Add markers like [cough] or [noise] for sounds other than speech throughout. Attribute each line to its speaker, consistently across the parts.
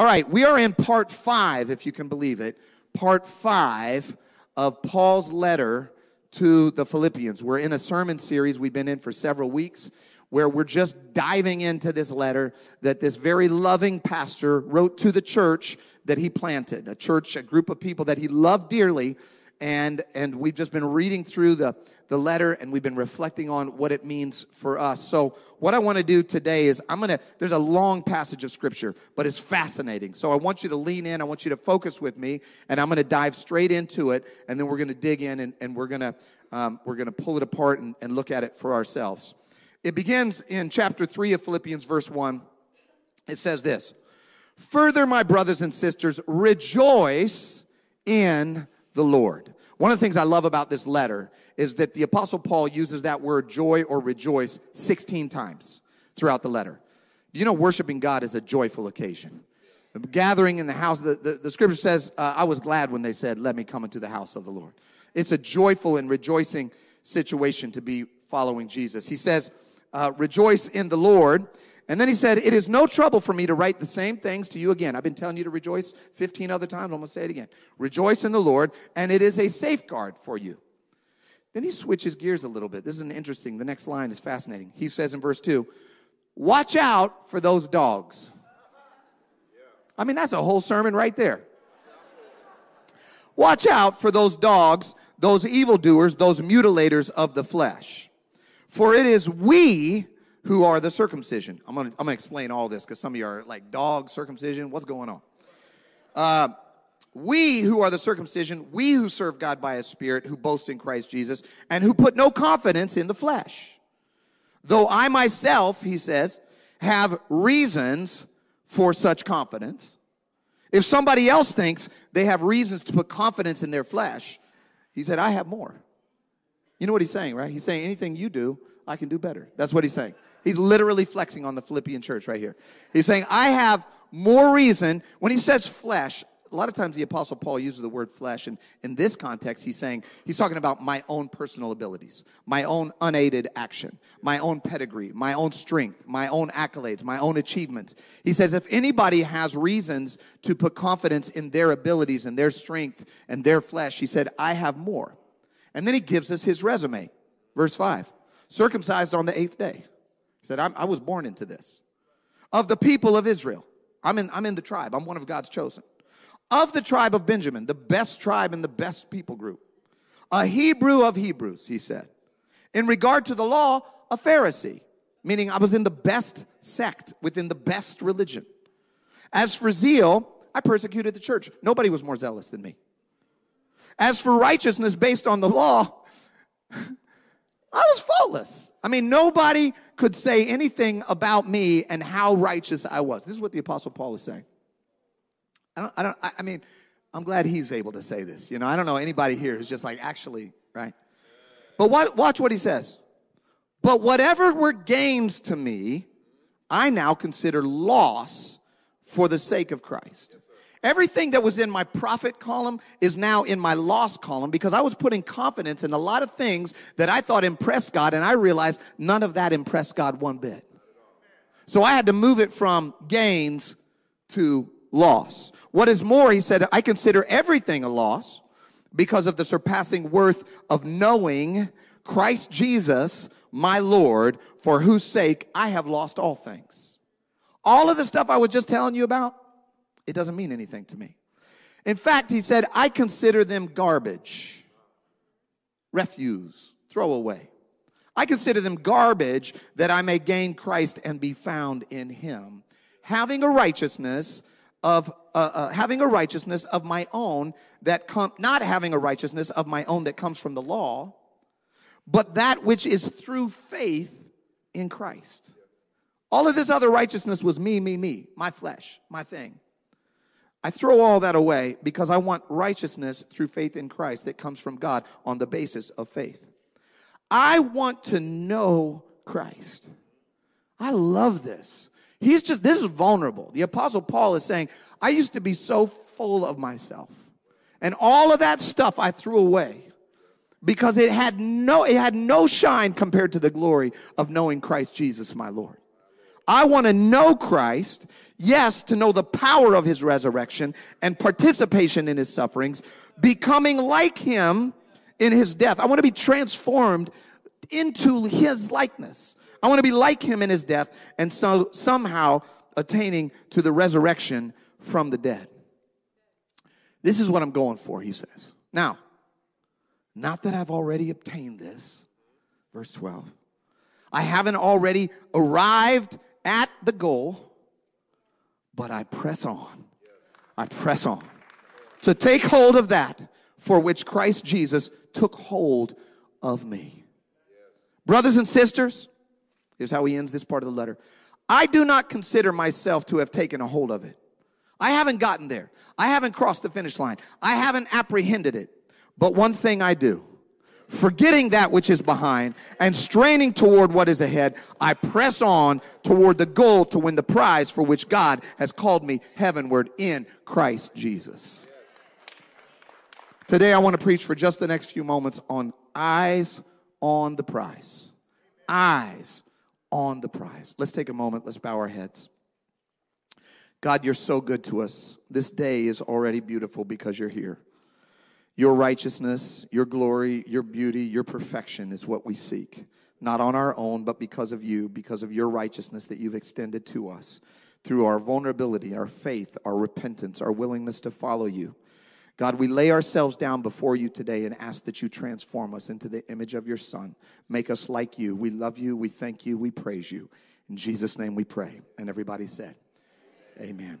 Speaker 1: All right, we are in part five, if you can believe it, part five of Paul's letter to the Philippians. We're in a sermon series we've been in for several weeks where we're just diving into this letter that this very loving pastor wrote to the church that he planted, a church, a group of people that he loved dearly. And, and we've just been reading through the, the letter and we've been reflecting on what it means for us. So, what I want to do today is I'm to, there's a long passage of scripture, but it's fascinating. So, I want you to lean in, I want you to focus with me, and I'm to dive straight into it, and then we're to dig in and, and we're to, um, we're to pull it apart and, and look at it for ourselves. It begins in chapter 3 of Philippians, verse 1. It says this Further, my brothers and sisters, rejoice in the Lord. One of the things I love about this letter is that the Apostle Paul uses that word joy or rejoice 16 times throughout the letter. You know, worshiping God is a joyful occasion. Gathering in the house, the, the, the scripture says, uh, I was glad when they said, Let me come into the house of the Lord. It's a joyful and rejoicing situation to be following Jesus. He says, uh, Rejoice in the Lord. And then he said, It is no trouble for me to write the same things to you again. I've been telling you to rejoice 15 other times. I'm going to say it again. Rejoice in the Lord, and it is a safeguard for you. Then he switches gears a little bit. This is an interesting. The next line is fascinating. He says in verse 2, Watch out for those dogs. I mean, that's a whole sermon right there. Watch out for those dogs, those evildoers, those mutilators of the flesh. For it is we who are the circumcision. I'm going to I'm gonna explain all this because some of you are like, dog circumcision, what's going on? Uh, we who are the circumcision, we who serve God by a spirit, who boast in Christ Jesus, and who put no confidence in the flesh. Though I myself, he says, have reasons for such confidence. If somebody else thinks they have reasons to put confidence in their flesh, he said, I have more. You know what he's saying, right? He's saying anything you do, I can do better. That's what he's saying. He's literally flexing on the Philippian church right here. He's saying, I have more reason. When he says flesh, a lot of times the apostle paul uses the word flesh and in this context he's saying he's talking about my own personal abilities my own unaided action my own pedigree my own strength my own accolades my own achievements he says if anybody has reasons to put confidence in their abilities and their strength and their flesh he said i have more and then he gives us his resume verse 5 circumcised on the eighth day he said, i was born into this. Of the people of Israel, I'm in, I'm in the tribe, I'm one of God's chosen. Of the tribe of Benjamin, the best tribe and the best people group. A Hebrew of Hebrews, he said. In regard to the law, a Pharisee, meaning I was in the best sect within the best religion. As for zeal, I persecuted the church. Nobody was more zealous than me. As for righteousness based on the law, [laughs] I was faultless. I mean, nobody could say anything about me and how righteous I was. This is what the Apostle Paul is saying. I don't, I don't, I mean, I'm glad he's able to say this. You know, I don't know anybody here who's just like, actually, right? But what, watch what he says. But whatever were gains to me, I now consider loss for the sake of Christ. Everything that was in my profit column is now in my loss column because I was putting confidence in a lot of things that I thought impressed God, and I realized none of that impressed God one bit. So I had to move it from gains to loss. What is more, he said, I consider everything a loss because of the surpassing worth of knowing Christ Jesus, my Lord, for whose sake I have lost all things. All of the stuff I was just telling you about, it doesn't mean anything to me. In fact, he said, I consider them garbage, refuse, throw away. I consider them garbage that I may gain Christ and be found in him, having a righteousness of uh, uh, having a righteousness of my own that come not having a righteousness of my own that comes from the law, but that which is through faith in Christ. All of this other righteousness was me, me, me, my flesh, my thing. I throw all that away because I want righteousness through faith in Christ that comes from God on the basis of faith. I want to know Christ. I love this. He's just, this is vulnerable. The Apostle Paul is saying, I used to be so full of myself. And all of that stuff I threw away because it had no, it had no shine compared to the glory of knowing Christ Jesus, my Lord. I want to know Christ, yes, to know the power of his resurrection and participation in his sufferings, becoming like him in his death. I want to be transformed into his likeness. I want to be like him in his death and so somehow attaining to the resurrection from the dead. This is what I'm going for, he says. Now, not that I've already obtained this, verse 12. I haven't already arrived at the goal, but I press on. I press on to take hold of that for which Christ Jesus took hold of me. Brothers and sisters, here's how he ends this part of the letter. I do not consider myself to have taken a hold of it. I haven't gotten there. I haven't crossed the finish line. I haven't apprehended it. But one thing I do, forgetting that which is behind and straining toward what is ahead, I press on toward the goal to win the prize for which God has called me heavenward in Christ Jesus. Today, I want to preach for just the next few moments on eyes on the prize. Eyes on the prize. Let's take a moment, let's bow our heads. God, you're so good to us. This day is already beautiful because you're here. Your righteousness, your glory, your beauty, your perfection is what we seek. Not on our own, but because of you, because of your righteousness that you've extended to us through our vulnerability, our faith, our repentance, our willingness to follow you. God, we lay ourselves down before you today and ask that you transform us into the image of your Son. Make us like you. We love you. We thank you. We praise you. In Jesus' name we pray. And everybody said, Amen.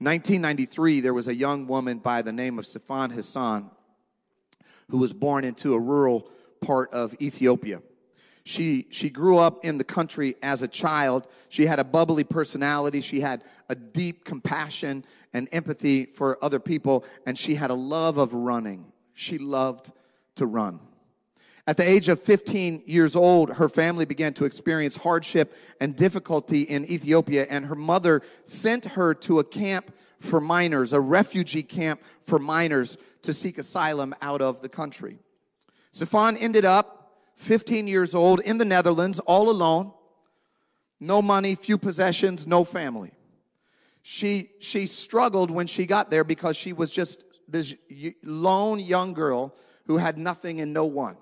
Speaker 1: 1993, there was a young woman by the name of Sifan Hassan who was born into a rural part of Ethiopia. She, she grew up in the country as a child. She had a bubbly personality. She had a deep compassion and empathy for other people, and she had a love of running. She loved to run. At the age of 15 years old, her family began to experience hardship and difficulty in Ethiopia, and her mother sent her to a camp for minors, a refugee camp for minors to seek asylum out of the country. Sifan ended up 15 years old in the Netherlands, all alone, no money, few possessions, no family. She, she struggled when she got there because she was just this lone young girl who had nothing and no one.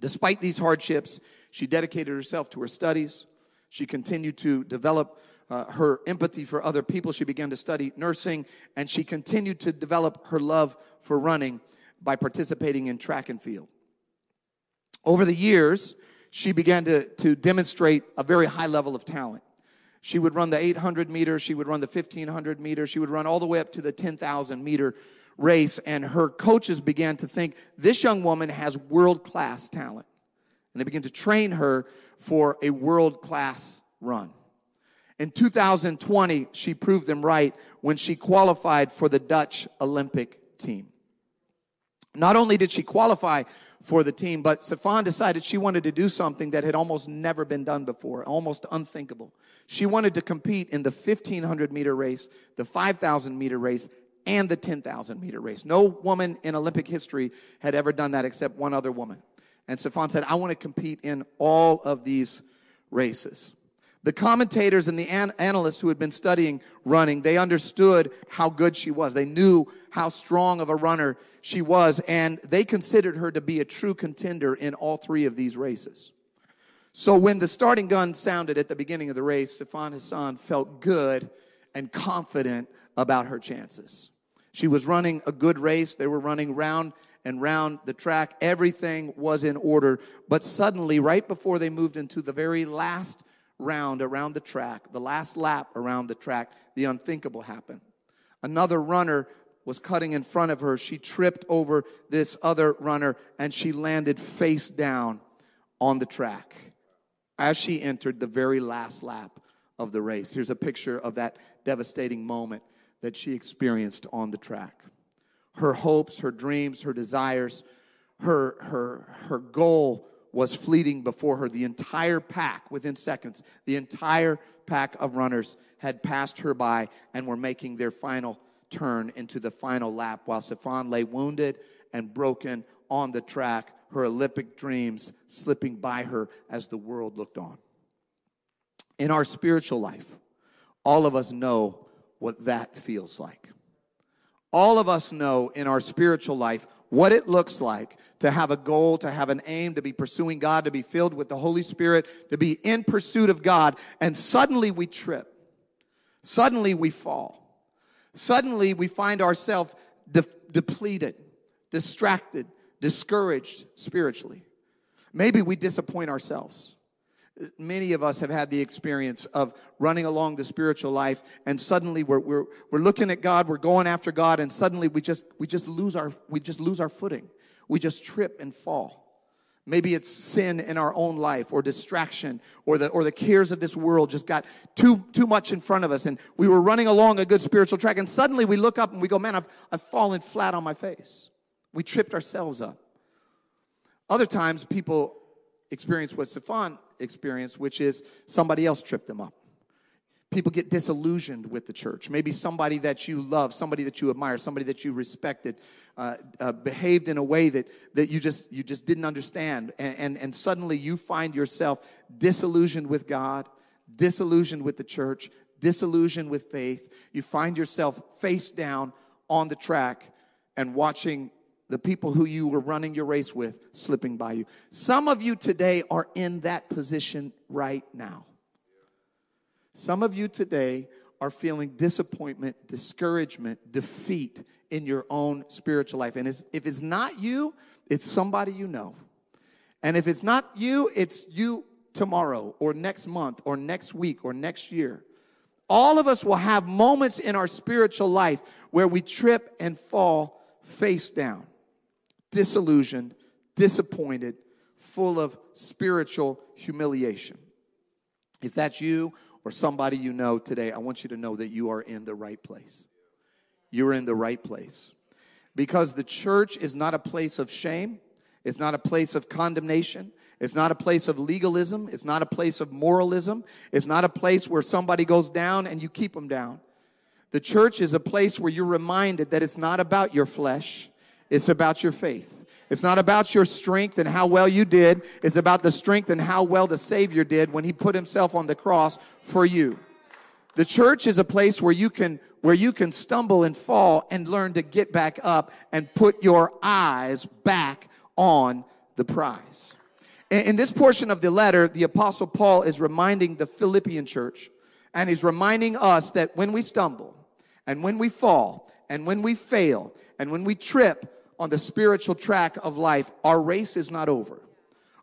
Speaker 1: Despite these hardships, she dedicated herself to her studies. She continued to develop uh, her empathy for other people. She began to study nursing, and she continued to develop her love for running by participating in track and field. Over the years, she began to, to demonstrate a very high level of talent. She would run the 800 meter, she would run the 1500 meter, she would run all the way up to the 10,000 meter race. And her coaches began to think this young woman has world class talent. And they began to train her for a world class run. In 2020, she proved them right when she qualified for the Dutch Olympic team. Not only did she qualify for the team. But Sifan decided she wanted to do something that had almost never been done before, almost unthinkable. She wanted to compete in the 1500 meter race, the 5000 meter race, and the 10,000 meter race. No woman in Olympic history had ever done that except one other woman. And Sifan said, I want to compete in all of these races. The commentators and the an- analysts who had been studying running, they understood how good she was. They knew how strong of a runner she was, and they considered her to be a true contender in all three of these races. So when the starting gun sounded at the beginning of the race, Sifan Hassan felt good and confident about her chances. She was running a good race. They were running round and round the track. Everything was in order. But suddenly, right before they moved into the very last round around the track, the last lap around the track, the unthinkable happened. Another runner was cutting in front of her. She tripped over this other runner and she landed face down on the track as she entered the very last lap of the race. Here's a picture of that devastating moment that she experienced on the track. Her hopes, her dreams, her desires, her, her, her goal was fleeting before her. The entire pack, within seconds, the entire pack of runners had passed her by and were making their final turn into the final lap while Sifan lay wounded and broken on the track, her Olympic dreams slipping by her as the world looked on. in our spiritual life, all of us know what that feels like. All of us know in our spiritual life what it looks like to have a goal, to have an aim, to be pursuing God, to be filled with the Holy Spirit, to be in pursuit of God, and suddenly we trip. Suddenly we fall. Suddenly we find ourselves de- depleted, distracted, discouraged spiritually. Maybe we disappoint ourselves. Many of us have had the experience of running along the spiritual life, and suddenly we're, we're, we're looking at God, we're going after God, and suddenly we just, we, just lose our, we just lose our footing. We just trip and fall. Maybe it's sin in our own life or distraction or the, or the cares of this world just got too, too much in front of us. And we were running along a good spiritual track. And suddenly we look up and we go, man, I've, I've fallen flat on my face. We tripped ourselves up. Other times people experience what Sifan experienced, which is somebody else tripped them up. People get disillusioned with the church. Maybe somebody that you love, somebody that you admire, somebody that you respected, uh, uh, behaved in a way that, that you, just, you just didn't understand. And, and, and suddenly you find yourself disillusioned with God, disillusioned with the church, disillusioned with faith. You find yourself face down on the track and watching the people who you were running your race with slipping by you. Some of you today are in that position right now. Some of you today are feeling disappointment, discouragement, defeat in your own spiritual life. And if it's not you, it's somebody you know. And if it's not you, it's you tomorrow or next month or next week or next year. All of us will have moments in our spiritual life where we trip and fall face down disillusioned, disappointed, full of spiritual humiliation. If that's you or somebody you know today, I want you to know that you are in the right place. You're in the right place. Because the church is not a place of shame, it's not a place of condemnation. It's not a place of legalism. It's not a place of moralism. It's not a place where somebody goes down and you keep them down. The church is a place where you're reminded that it's not about your flesh, it's about your faith. It's not about your strength and how well you did. It's about the strength and how well the Savior did when He put Himself on the cross for you. The church is a place where you can where you can stumble and fall and learn to get back up and put your eyes back on the prize. In, this portion of the letter, the apostle Paul is reminding the Philippian church and he's reminding us that when we stumble and when we fall and when we fail and when we trip on the spiritual track of life, our race is not over.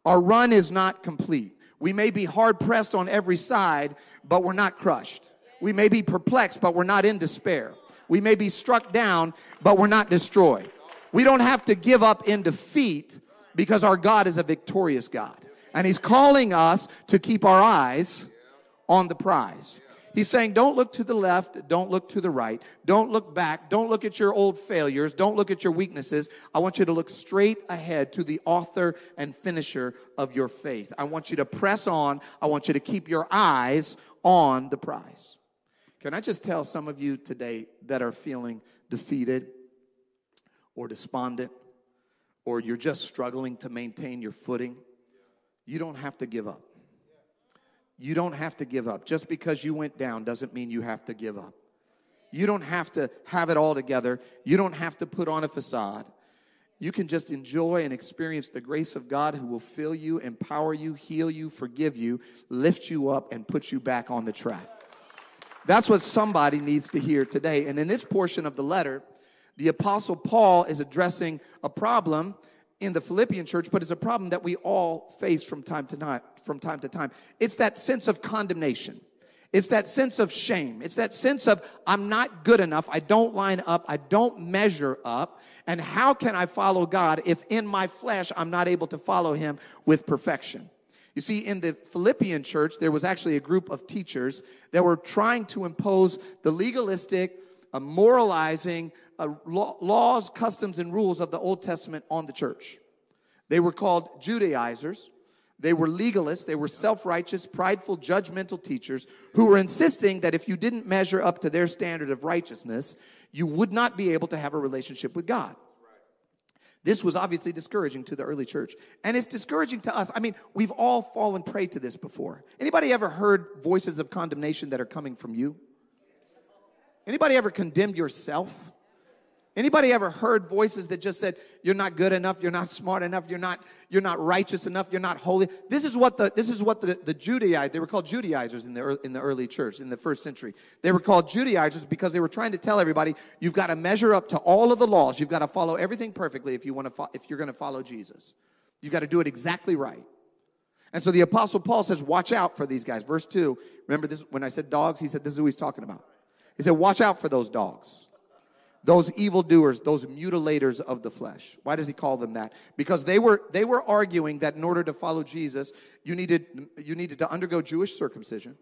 Speaker 1: Our run is not complete. We may be hard pressed on every side, but we're not crushed. We may be perplexed, but we're not in despair. We may be struck down, but we're not destroyed. We don't have to give up in defeat because our God is a victorious God. And He's calling us to keep our eyes on the prize. He's saying, don't look to the left, don't look to the right, don't look back, don't look at your old failures, don't look at your weaknesses. I want you to look straight ahead to the author and finisher of your faith. I want you to press on, I want you to keep your eyes on the prize. Can I just tell some of you today that are feeling defeated or despondent, or you're just struggling to maintain your footing? You don't have to give up. You don't have to give up. Just because you went down doesn't mean you have to give up. You don't have to have it all together. You don't have to put on a facade. You can just enjoy and experience the grace of God who will fill you, empower you, heal you, forgive you, lift you up, and put you back on the track. That's what somebody needs to hear today. And in this portion of the letter, the Apostle Paul is addressing a problem in the Philippian church, but it's a problem that we all face from time to time. From time to time, it's that sense of condemnation. It's that sense of shame. It's that sense of I'm not good enough. I don't line up. I don't measure up. And how can I follow God if in my flesh I'm not able to follow Him with perfection? You see, in the Philippian church, there was actually a group of teachers that were trying to impose the legalistic, uh, moralizing, uh, laws, customs, and rules of the Old Testament on the church. They were called Judaizers. They were legalists. They were self righteous, prideful, judgmental teachers who were insisting that if you didn't measure up to their standard of righteousness, you would not be able to have a relationship with God. This was obviously discouraging to the early church. And it's discouraging to us. I mean, we've all fallen prey to this before. Anybody ever heard voices of condemnation that are coming from you? Anybody ever condemned yourself? Anybody ever heard voices that just said, you're not good enough, you're not smart enough, you're not, you're not righteous enough, you're not holy? This is what the, this is what the, the Judaizers, they were called Judaizers in the, in the early church, in the first century. They were called Judaizers because they were trying to tell everybody, you've got to measure up to all of the laws. You've got to follow everything perfectly if, you want to fo- if you're going to follow Jesus. You've got to do it exactly right. And so the Apostle Paul says, watch out for these guys. Verse 2, remember this, when I said dogs, he said, this is who he's talking about. He said, watch out for those dogs those evildoers, those mutilators of the flesh. Why does he call them that? Because they were they were arguing that in order to follow Jesus, you needed you needed to undergo Jewish circumcision.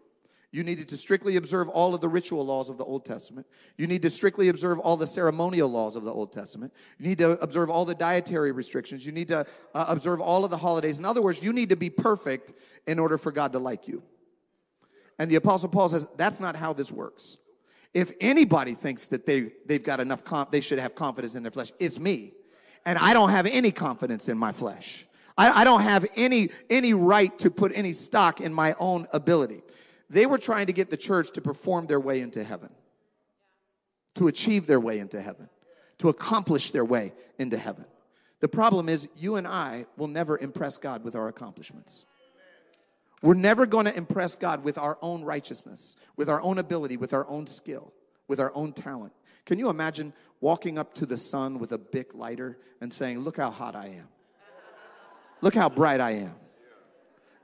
Speaker 1: You needed to strictly observe all of the ritual laws of the Old Testament. You need to strictly observe all the ceremonial laws of the Old Testament. You need to observe all the dietary restrictions. You need to uh, observe all of the holidays. In other words, you need to be perfect in order for God to like you. And the Apostle Paul says that's not how this works. If anybody thinks that they, they've got enough, comp- they should have confidence in their flesh, it's me. And I don't have any confidence in my flesh. I, I don't have any, any right to put any stock in my own ability. They were trying to get the church to perform their way into heaven, to achieve their way into heaven, to accomplish their way into heaven. The problem is, you and I will never impress God with our accomplishments. We're never going to impress God with our own righteousness, with our own ability, with our own skill, with our own talent. Can you imagine walking up to the sun with a Bic lighter and saying, Look how hot I am? Look how bright I am.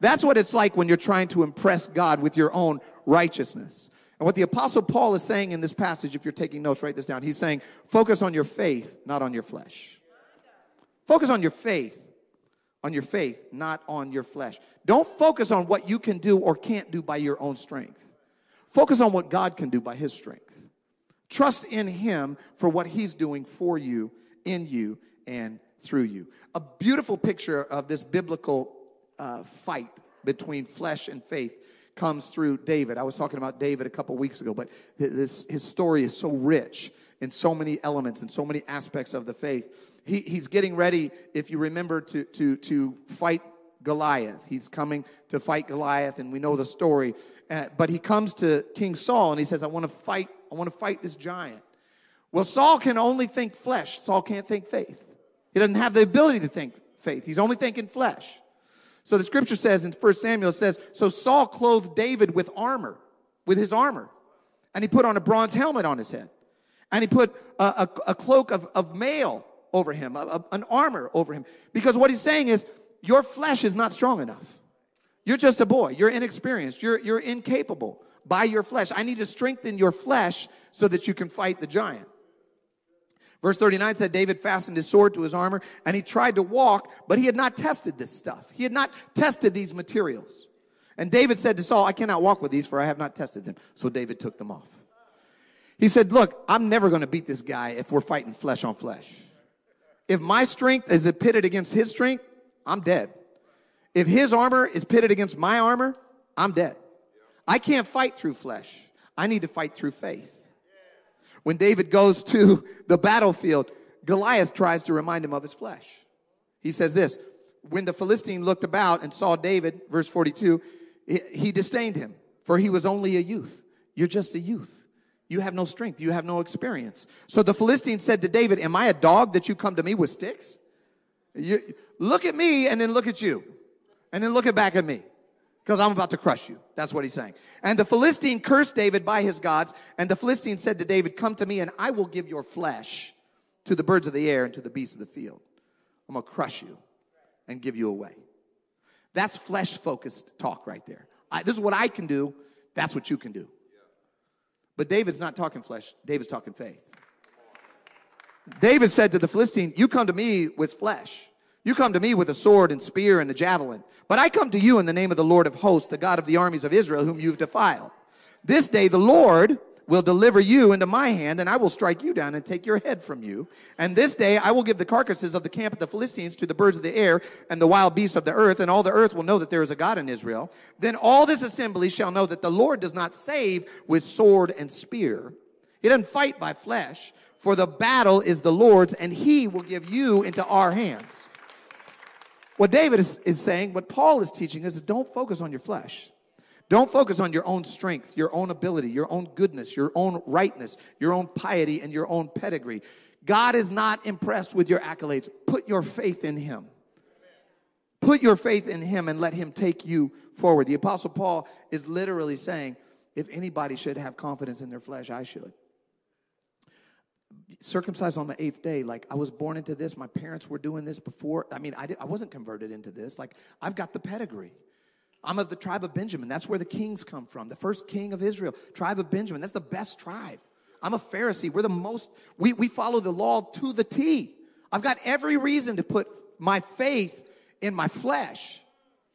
Speaker 1: That's what it's like when you're trying to impress God with your own righteousness. And what the Apostle Paul is saying in this passage, if you're taking notes, write this down. He's saying, Focus on your faith, not on your flesh. Focus on your faith, on your faith, not on your flesh. Don't focus on what you can do or can't do by your own strength. Focus on what God can do by His strength. Trust in Him for what He's doing for you, in you, and through you. A beautiful picture of this biblical uh, fight between flesh and faith comes through David. I was talking about David a couple weeks ago, but this, his story is so rich in so many elements and so many aspects of the faith he, he's getting ready, if you remember, to, to, to fight Goliath. He's coming to fight Goliath, and we know the story. Uh, but he comes to King Saul and he says, I want to fight, I want to fight this giant. Well, Saul can only think flesh. Saul can't think faith. He doesn't have the ability to think faith. He's only thinking flesh. So the scripture says in 1 Samuel says, So Saul clothed David with armor, with his armor. And he put on a bronze helmet on his head. And he put a, a, a cloak of, of mail over him, a, a, an armor over him. Because what he's saying is, your flesh is not strong enough. You're just a boy. You're inexperienced. You're, you're incapable by your flesh. I need to strengthen your flesh so that you can fight the giant. Verse 39 said David fastened his sword to his armor and he tried to walk, but he had not tested this stuff. He had not tested these materials. And David said to Saul, I cannot walk with these, for I have not tested them. So David took them off. He said, Look, I'm never going to beat this guy if we're fighting flesh on flesh. If my strength is pitted against his strength, I'm dead. If his armor is pitted against my armor, I'm dead. I can't fight through flesh. I need to fight through faith. When David goes to the battlefield, Goliath tries to remind him of his flesh. He says this When the Philistine looked about and saw David, verse 42, he disdained him, for he was only a youth. You're just a youth. You have no strength. You have no experience. So the Philistine said to David, Am I a dog that you come to me with sticks? You, look at me and then look at you. And then look at back at me because I'm about to crush you. That's what he's saying. And the Philistine cursed David by his gods. And the Philistine said to David, Come to me and I will give your flesh to the birds of the air and to the beasts of the field. I'm going to crush you and give you away. That's flesh focused talk right there. I, this is what I can do. That's what you can do. But David's not talking flesh, David's talking faith. David said to the Philistine, You come to me with flesh. You come to me with a sword and spear and a javelin. But I come to you in the name of the Lord of hosts, the God of the armies of Israel, whom you've defiled. This day the Lord will deliver you into my hand, and I will strike you down and take your head from you. And this day I will give the carcasses of the camp of the Philistines to the birds of the air and the wild beasts of the earth, and all the earth will know that there is a God in Israel. Then all this assembly shall know that the Lord does not save with sword and spear. He doesn't fight by flesh, For the battle is the Lord's, and he will give you into our hands. What David is, is saying, what Paul is teaching is don't focus on your flesh. Don't focus on your own strength, your own ability, your own goodness, your own rightness, your own piety, and your own pedigree. God is not impressed with your accolades. Put your faith in Him. Put your faith in Him and let Him take you forward. The Apostle Paul is literally saying, if anybody should have confidence in their flesh, I should. Circumcised on the eighth day, like I was born into this. My parents were doing this before. I mean, I, did, I wasn't converted into this. Like I've got the pedigree. I'm of the tribe of Benjamin. That's where the kings come from. The first king of Israel, tribe of Benjamin. That's the best tribe. I'm a Pharisee. We're the most, we, we follow the law to the T. I've got every reason to put my faith in my flesh,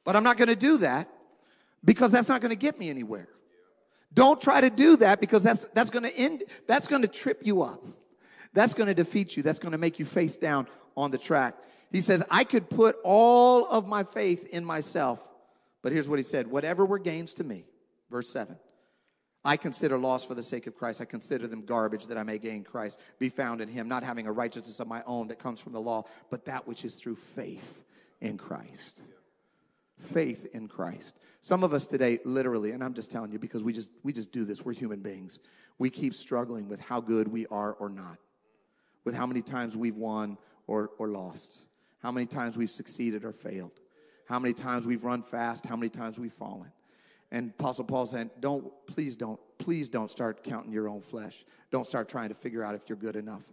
Speaker 1: but I'm not going to do that because that's not going to get me anywhere. Don't try to do that because that's, that's going to end, that's going to trip you up. That's going to defeat you. That's going to make you face down on the track. He says, I could put all of my faith in myself. But here's what he said whatever were gains to me, verse 7. I consider loss for the sake of Christ. I consider them garbage that I may gain Christ, be found in him, not having a righteousness of my own that comes from the law, but that which is through faith in Christ. Faith in Christ. Some of us today, literally, and I'm just telling you because we just we just do this. We're human beings. We keep struggling with how good we are or not, with how many times we've won or, or lost, how many times we've succeeded or failed, how many times we've run fast, how many times we've fallen. And Apostle Paul saying, don't, please don't, please don't start counting your own flesh. Don't start trying to figure out if you're good enough.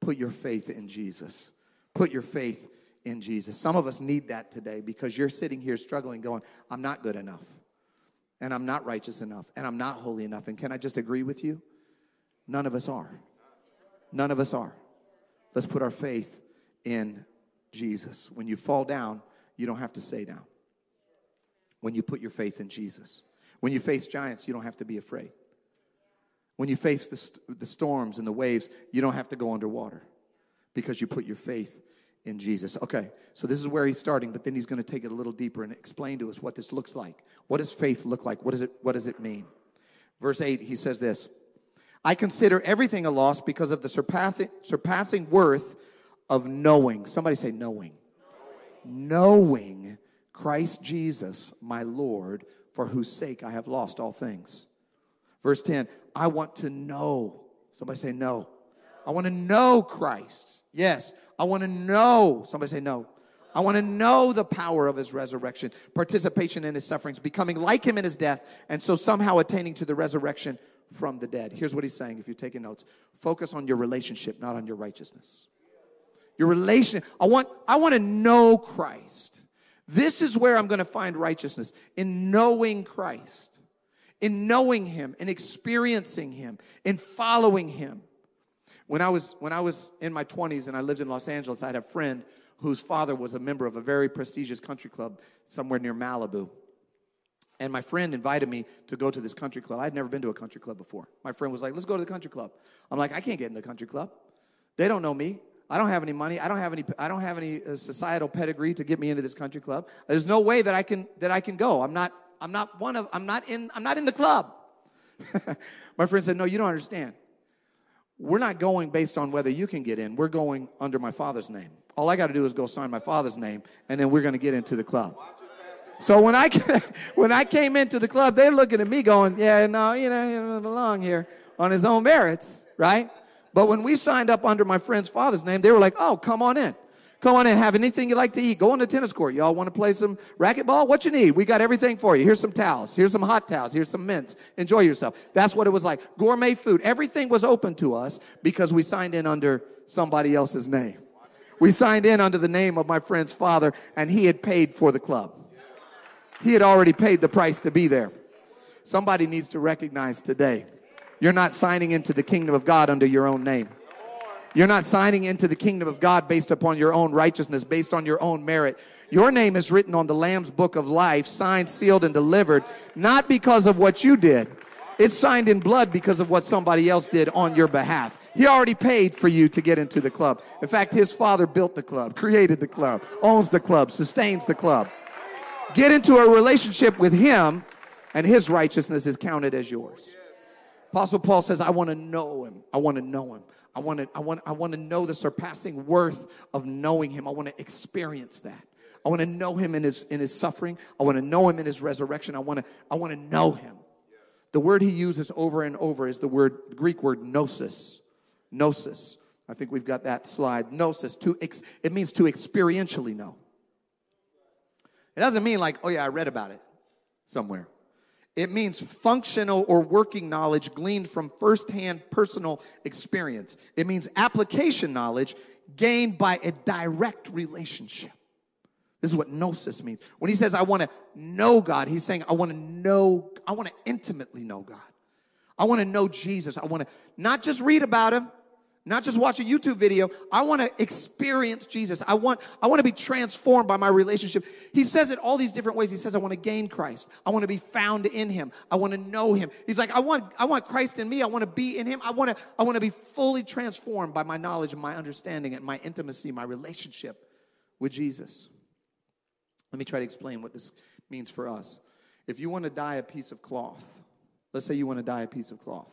Speaker 1: Put your faith in Jesus. Put your faith in Jesus. Some of us need that today because you're sitting here struggling, going, I'm not good enough. And I'm not righteous enough. And I'm not holy enough. And can I just agree with you? None of us are. None of us are. Let's put our faith in Jesus. When you fall down, you don't have to say now. when you put your faith in Jesus. When you face giants, you don't have to be afraid. When you face the, st- the storms and the waves, you don't have to go underwater because you put your faith in Jesus. Okay, so this is where he's starting, but then he's going to take it a little deeper and explain to us what this looks like. What does faith look like? What, is it, what does it mean? Verse 8, he says this I consider everything a loss because of the surpassing, surpassing worth of knowing. Somebody say, knowing. Knowing, Christ Jesus, my Lord, for whose sake I have lost all things. Verse 10, I want to know. Somebody say no. I want to know Christ. Yes, I want to know. Somebody say no. I want to know the power of his resurrection, participation in his sufferings, becoming like him in his death, and so somehow attaining to the resurrection from the dead. Here's what he's saying if you're taking notes focus on your relationship, not on your righteousness. Your relation, I want, I want to know Christ. This is where I'm going to find righteousness in knowing Christ, in knowing Him, in experiencing Him, in following Him. When I was when I was in my 20s and I lived in Los Angeles, I had a friend whose father was a member of a very prestigious country club somewhere near Malibu. And my friend invited me to go to this country club. I'd never been to a country club before. My friend was like, "Let's go to the country club." I'm like, "I can't get in the country club. They don't know me. I don't have any money. I don't have any. I don't have any uh, societal pedigree to get me into this country club. There's no way that I can that I can go. I'm not. I'm not one of. I'm not in. I'm not in the club. [laughs] My friend said, "No, you don't understand. We're not going based on whether you can get in. We're going under my father's name. All I got to do is go sign my father's name, and then we're going to get into the club." So when I [laughs] when I came into the club, they're looking at me going, "Yeah, no, you know, you don't belong here on his own merits, right?" But when we signed up under my friend's father's name, they were like, oh, come on in. Come on in, have anything you like to eat. Go on the tennis court. Y'all want to play some racquetball? What you need? We got everything for you. Here's some towels. Here's some hot towels. Here's some mints. Enjoy yourself. That's what it was like. Gourmet food. Everything was open to us because we signed in under somebody else's name. We signed in under the name of my friend's father, and he had paid for the club. He had already paid the price to be there. Somebody needs to recognize today you're not signing into the kingdom of God under your own name. You're not signing into the kingdom of God based upon your own righteousness, based on your own merit. Your name is written on the Lamb's book of life, signed, sealed, and delivered, not because of what you did. It's signed in blood because of what somebody else did on your behalf. He already paid for you to get into the club. In fact, his father built the club, created the club, owns the club, sustains the club. Get into a relationship with him, and his righteousness is counted as yours. Apostle Paul says, I want to know him. I want to know him. I want to, I want, I want to know the surpassing worth of knowing him. I want to experience that. I want to know him in his, in his suffering. I want to know him in his resurrection. I want to, I want to know him. The word he uses over and over is the word, the Greek word gnosis. Gnosis. I think we've got that slide. Gnosis. To ex, it means to experientially know. It doesn't mean like, oh yeah, I read about it somewhere. It means functional or working knowledge gleaned from firsthand personal experience. It means application knowledge gained by a direct relationship. This is what gnosis means. When he says, I want to know God, he's saying, I want to know, I want to intimately know God. I want to know Jesus. I want to not just read about him, not just watch a YouTube video. I want to experience Jesus. I want, I want to be transformed by my relationship. He says it all these different ways. He says, I want to gain Christ. I want to be found in him. I want to know him. He's like, I want, I want Christ in me. I want to be in him. I want to, I want to be fully transformed by my knowledge and my understanding and my intimacy, my relationship with Jesus. Let me try to explain what this means for us. If you want to dye a piece of cloth, let's say you want to dye a piece of cloth,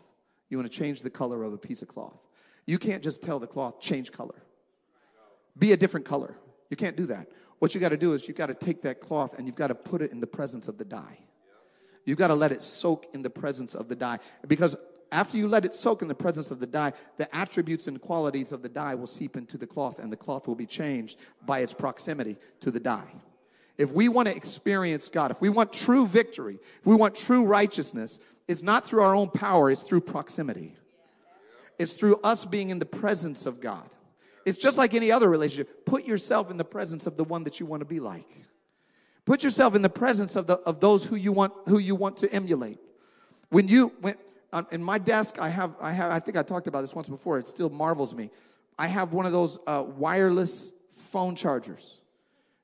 Speaker 1: you want to change the color of a piece of cloth. You can't just tell the cloth, change color, be a different color. You can't do that. What you got to do is you got to take that cloth and you've got to put it in the presence of the dye. You've got to let it soak in the presence of the dye. Because after you let it soak in the presence of the dye, the attributes and qualities of the dye will seep into the cloth and the cloth will be changed by its proximity to the dye. If we want to experience God, if we want true victory, if we want true righteousness, it's not through our own power, it's through proximity. It's through us being in the presence of God. It's just like any other relationship. Put yourself in the presence of the one that you want to be like. Put yourself in the presence of, the, of those who you want who you want to emulate. When you when in my desk, I have I have I think I talked about this once before. It still marvels me. I have one of those uh, wireless phone chargers,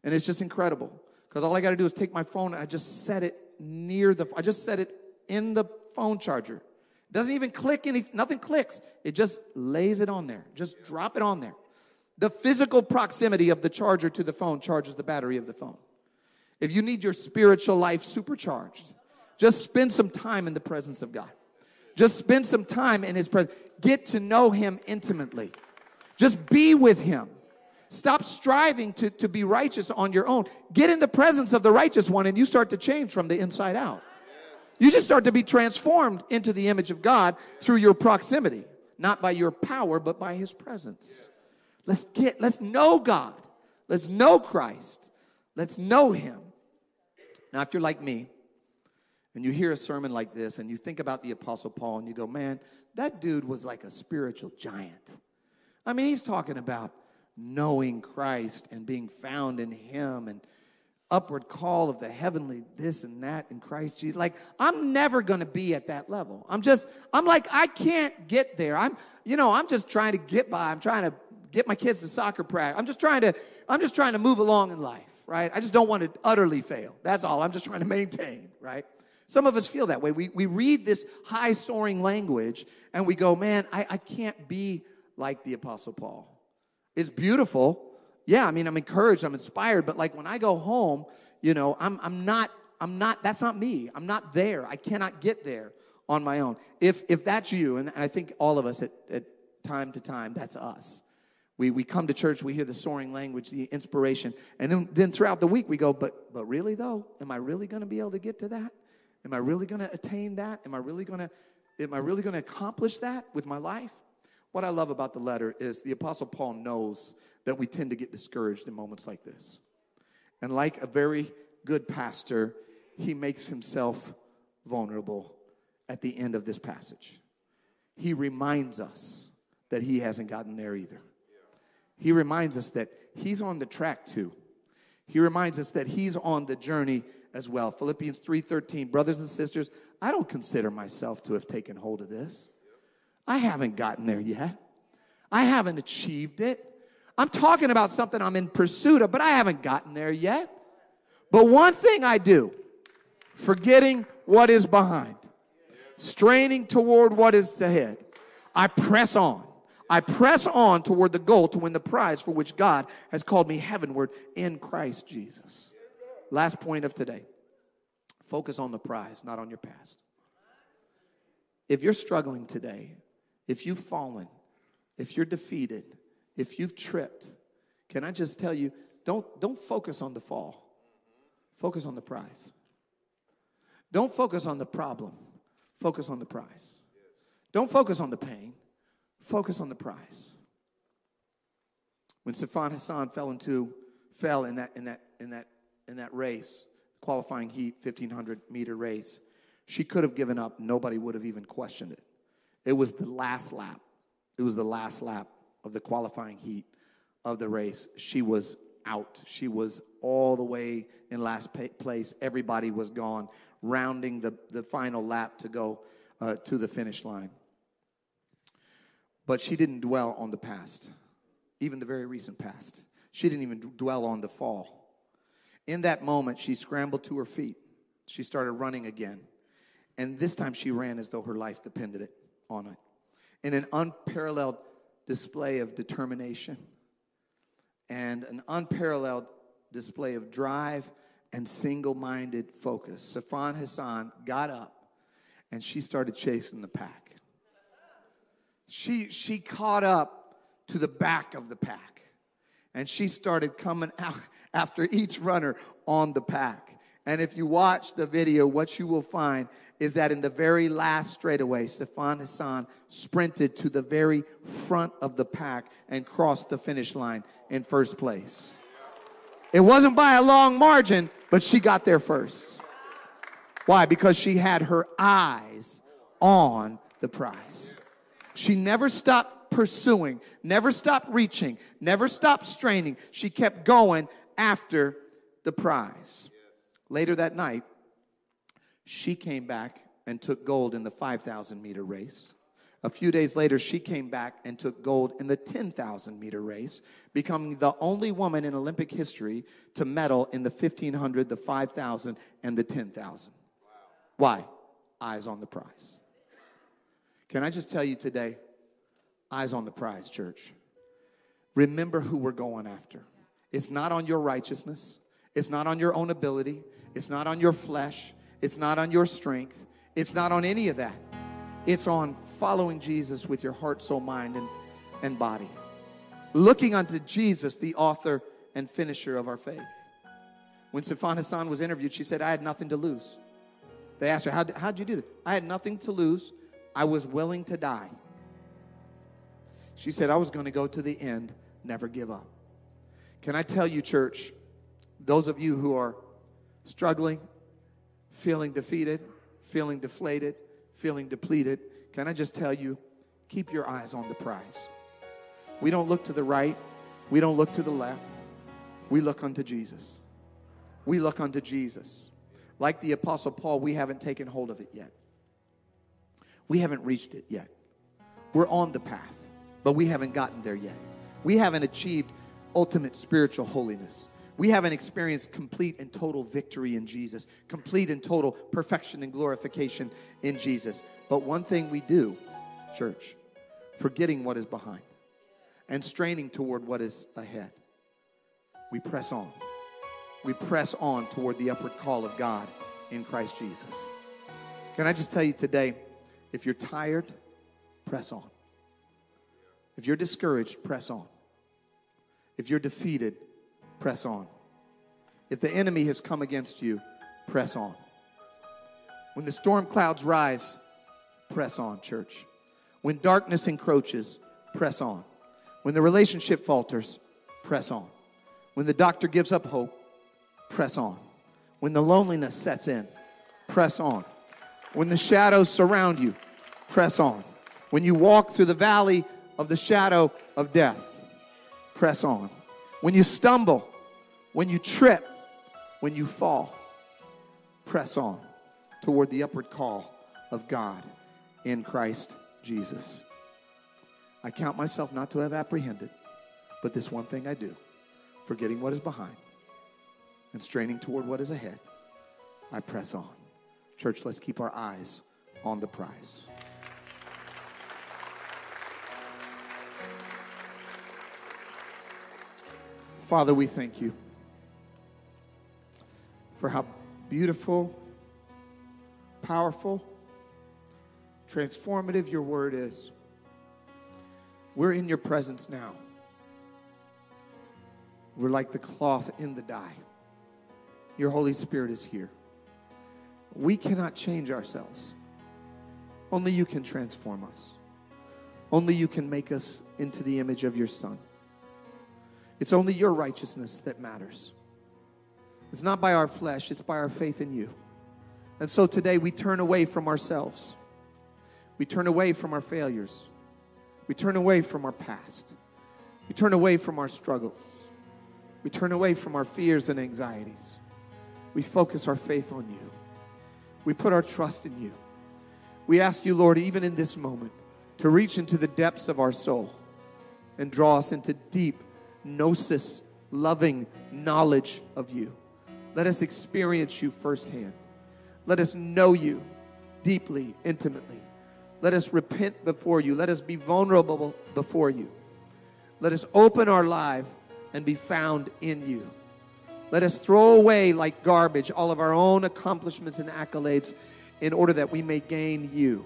Speaker 1: and it's just incredible because all I got to do is take my phone and I just set it near the. I just set it in the phone charger. Doesn't even click any. Nothing clicks. It just lays it on there. Just drop it on there. The physical proximity of the charger to the phone charges the battery of the phone. If you need your spiritual life supercharged, just spend some time in the presence of God. Just spend some time in His presence. Get to know Him intimately. Just be with Him. Stop striving to, to be righteous on your own. Get in the presence of the righteous one and you start to change from the inside out. You just start to be transformed into the image of God through your proximity, not by your power, but by his presence. Let's get, let's know God. Let's know Christ. Let's know him. Now, if you're like me and you hear a sermon like this and you think about the Apostle Paul and you go, man, that dude was like a spiritual giant. I mean, he's talking about knowing Christ and being found in Him and upward call of the heavenly this and that in Christ Jesus. Like, I'm never going to be at that level. I'm just, I'm like, I can't get there. I'm, you know, I'm just trying to get by. I'm trying to get my kids to soccer practice. I'm just trying to, I'm just trying to move along in life, right? I just don't want to utterly fail. That's all. I'm just trying to maintain, right? Some of us feel that way. We, we read this high soaring language and we go, man, I, I can't be like the Apostle Paul. It's beautiful. Yeah, I mean, I'm encouraged, I'm inspired, but like when I go home, you know, I'm, I'm not, I'm not, that's not me. I'm not there. I cannot get there on my own. If, if that's you, and I think all of us at, at time to time, that's us. We, we come to church, we hear the soaring language, the inspiration, and then, then throughout the week we go, but, but really though, am I really going to be able to get to that? Am I really going to attain that? Am I really going to, am I really going to accomplish that with my life? What I love about the letter is the Apostle Paul knows that we tend to get discouraged in moments like this. And like a very good pastor, he makes himself vulnerable at the end of this passage. He reminds us that he hasn't gotten there either. He reminds us that he's on the track too. He reminds us that he's on the journey as well. Philippians 3:13, brothers and sisters, I don't consider myself to have taken hold of this. I haven't gotten there yet. I haven't achieved it. I'm talking about something I'm in pursuit of, but I haven't gotten there yet. But one thing I do, forgetting what is behind, straining toward what is ahead, I press on. I press on toward the goal to win the prize for which God has called me heavenward in Christ Jesus. Last point of today focus on the prize, not on your past. If you're struggling today, if you've fallen, if you're defeated, if you've tripped, can I just tell you, don't, don't focus on the fall. Focus on the prize. Don't focus on the problem. Focus on the prize. Don't focus on the pain. Focus on the prize. When Sifan Hassan fell into fell in that in that in that in that race, qualifying heat 1500 meter race, she could have given up. Nobody would have even questioned it. It was the last lap. It was the last lap of the qualifying heat of the race. She was out. She was all the way in last place. Everybody was gone, rounding the, the final lap to go uh, to the finish line. But she didn't dwell on the past, even the very recent past. She didn't even dwell on the fall. In that moment, she scrambled to her feet. She started running again. And this time she ran as though her life depended on it. In an unparalleled display of determination and an unparalleled display of drive and single minded focus, Sifan Hassan got up and she started chasing the pack. She, she caught up to the back of the pack and she started coming out [laughs] after each runner on the pack. And if you watch the video, what you will find is that in the very last straightaway, Sifan Hassan sprinted to the very front of the pack and crossed the finish line in first place. It wasn't by a long margin, but she got there first. Why? Because she had her eyes on the prize. She never stopped pursuing, never stopped reaching, never stopped straining. She kept going after the prize. Later that night, she came back and took gold in the 5,000 meter race. A few days later, she came back and took gold in the 10,000 meter race, becoming the only woman in Olympic history to medal in the 1500, the 5,000, and the 10,000. Why? Eyes on the prize. Can I just tell you today? Eyes on the prize, church. Remember who we're going after. It's not on your righteousness, it's not on your own ability, it's not on your flesh, it's not on your strength. It's not on any of that. It's on following Jesus with your heart, soul, mind, and, and body. Looking unto Jesus, the author and finisher of our faith. When Sifan Hassan was interviewed, she said, I had nothing to lose. They asked her, How'd, how'd you do that? I had nothing to lose. I was willing to die. She said, I was going to go to the end, never give up. Can I tell you, church, those of you who are struggling, feeling defeated, feeling deflated, feeling depleted, can I just tell you, keep your eyes on the prize. We don't look to the right, we don't look to the left, we look unto Jesus. We look unto Jesus. Like the Apostle Paul, we haven't taken hold of it yet. We haven't reached it yet. We're on the path, but we haven't gotten there yet. We haven't achieved ultimate spiritual holiness. We haven't experienced complete and total victory in Jesus, complete and total perfection and glorification in Jesus. But one thing we do, church, forgetting what is behind and straining toward what is ahead, we press on. We press on toward the upward call of God in Christ Jesus. Can I just tell you today, if you're tired, press on. If you're discouraged, press on. If you're defeated, press on. If the enemy has come against you, press on. When the storm clouds rise, press on, church. When darkness encroaches, press on. When the relationship falters, press on. When the doctor gives up hope, press on. When the loneliness sets in, press on. When the shadows surround you, press on. When you walk through the valley of the shadow of death, press on. When you stumble, when you trip, when you fall, press on toward the upward call of God in Christ Jesus. I count myself not to have apprehended, but this one thing I do, forgetting what is behind and straining toward what is ahead, I press on. Church, let's keep our eyes on the prize. Father, we thank you for how beautiful, powerful, transformative your word is. We're in your presence now. We're like the cloth in the dye. Your Holy Spirit is here. We cannot change ourselves. Only you can transform us. Only you can make us into the image of your Son. It's only your righteousness that matters. It's not by our flesh, it's by our faith in you. And so today we turn away from ourselves. We turn away from our failures. We turn away from our past. We turn away from our struggles. We turn away from our fears and anxieties. We focus our faith on you. We put our trust in you. We ask you, Lord, even in this moment, to reach into the depths of our soul and draw us into deep gnosis, loving knowledge of you. Let us experience you firsthand. Let us know you deeply, intimately. Let us repent before you. Let us be vulnerable before you. Let us open our life and be found in you. Let us throw away like garbage all of our own accomplishments and accolades in order that we may gain you,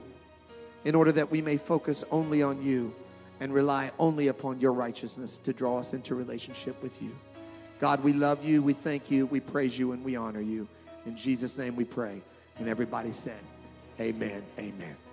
Speaker 1: in order that we may focus only on you and rely only upon your righteousness to draw us into relationship with you. God, we love you, we thank you, we praise you, and we honor you. In Jesus' name we pray. And everybody said, Amen, amen.